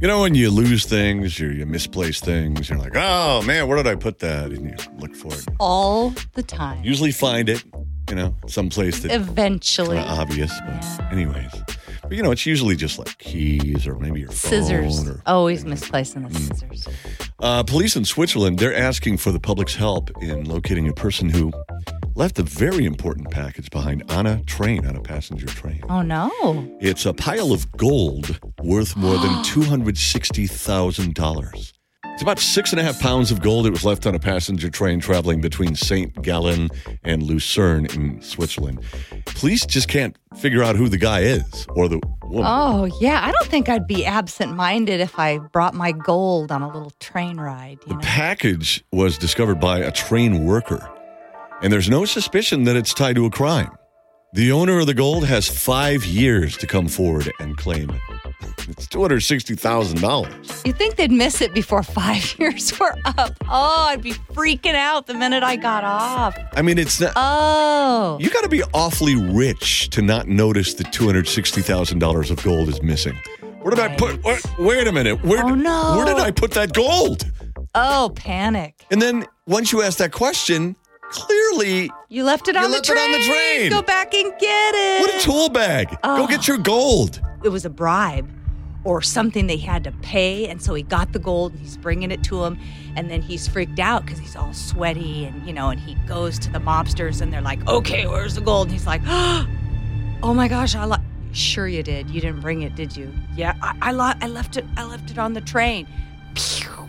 You know, when you lose things or you misplace things, you're like, oh man, where did I put that? And you look for it. All the time. Usually find it, you know, someplace that Eventually. obvious. But Yeah. anyways, but you know, it's usually just like keys or maybe your Scissors. or Always misplacing the Mm. scissors. Uh, police in Switzerland, they're asking for the public's help in locating a person who left a very important package behind on a train, on a passenger train. Oh no. It's a pile of gold worth more than $260,000. It's about six and a half pounds of gold. It was left on a passenger train traveling between St. Gallen and Lucerne in Switzerland. Police just can't figure out who the guy is or the woman. Oh yeah. I don't think I'd be absent-minded if I brought my gold on a little train ride. You know. package was discovered by a train worker, and there's no suspicion that it's tied to a crime. The owner of the gold has five years to come forward and claim it. It's two hundred sixty thousand dollars. You think they'd miss it before five years were up? Oh, I'd be freaking out the minute I got off. I mean, it's not. Oh. You got to be awfully rich to not notice that two hundred sixty thousand dollars of gold is missing. Where did I put? Wait, wait a minute. Where? Oh, no. Where did I put that gold? Oh, panic. And then once you ask that question, clearly, You left it on, the, left it on the train. Go back and get it. what a tool bag. Go Oh. get your gold. it was a bribe or something they had to pay. And so he got the gold and he's bringing it to him. And then he's freaked out because he's all sweaty and, you know, and he goes to the mobsters and they're like, okay, where's the gold? And he's like, oh my gosh, I Sure you did. You didn't bring it, did you? Yeah, I, I, lo- I left it. I left it on the train. Pew.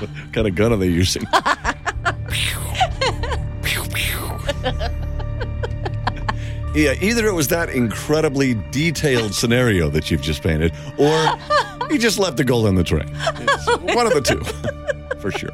What kind of gun are they using? yeah, either it was that incredibly detailed scenario that you've just painted, or he just left the gold on the train. It's one of the two, for sure.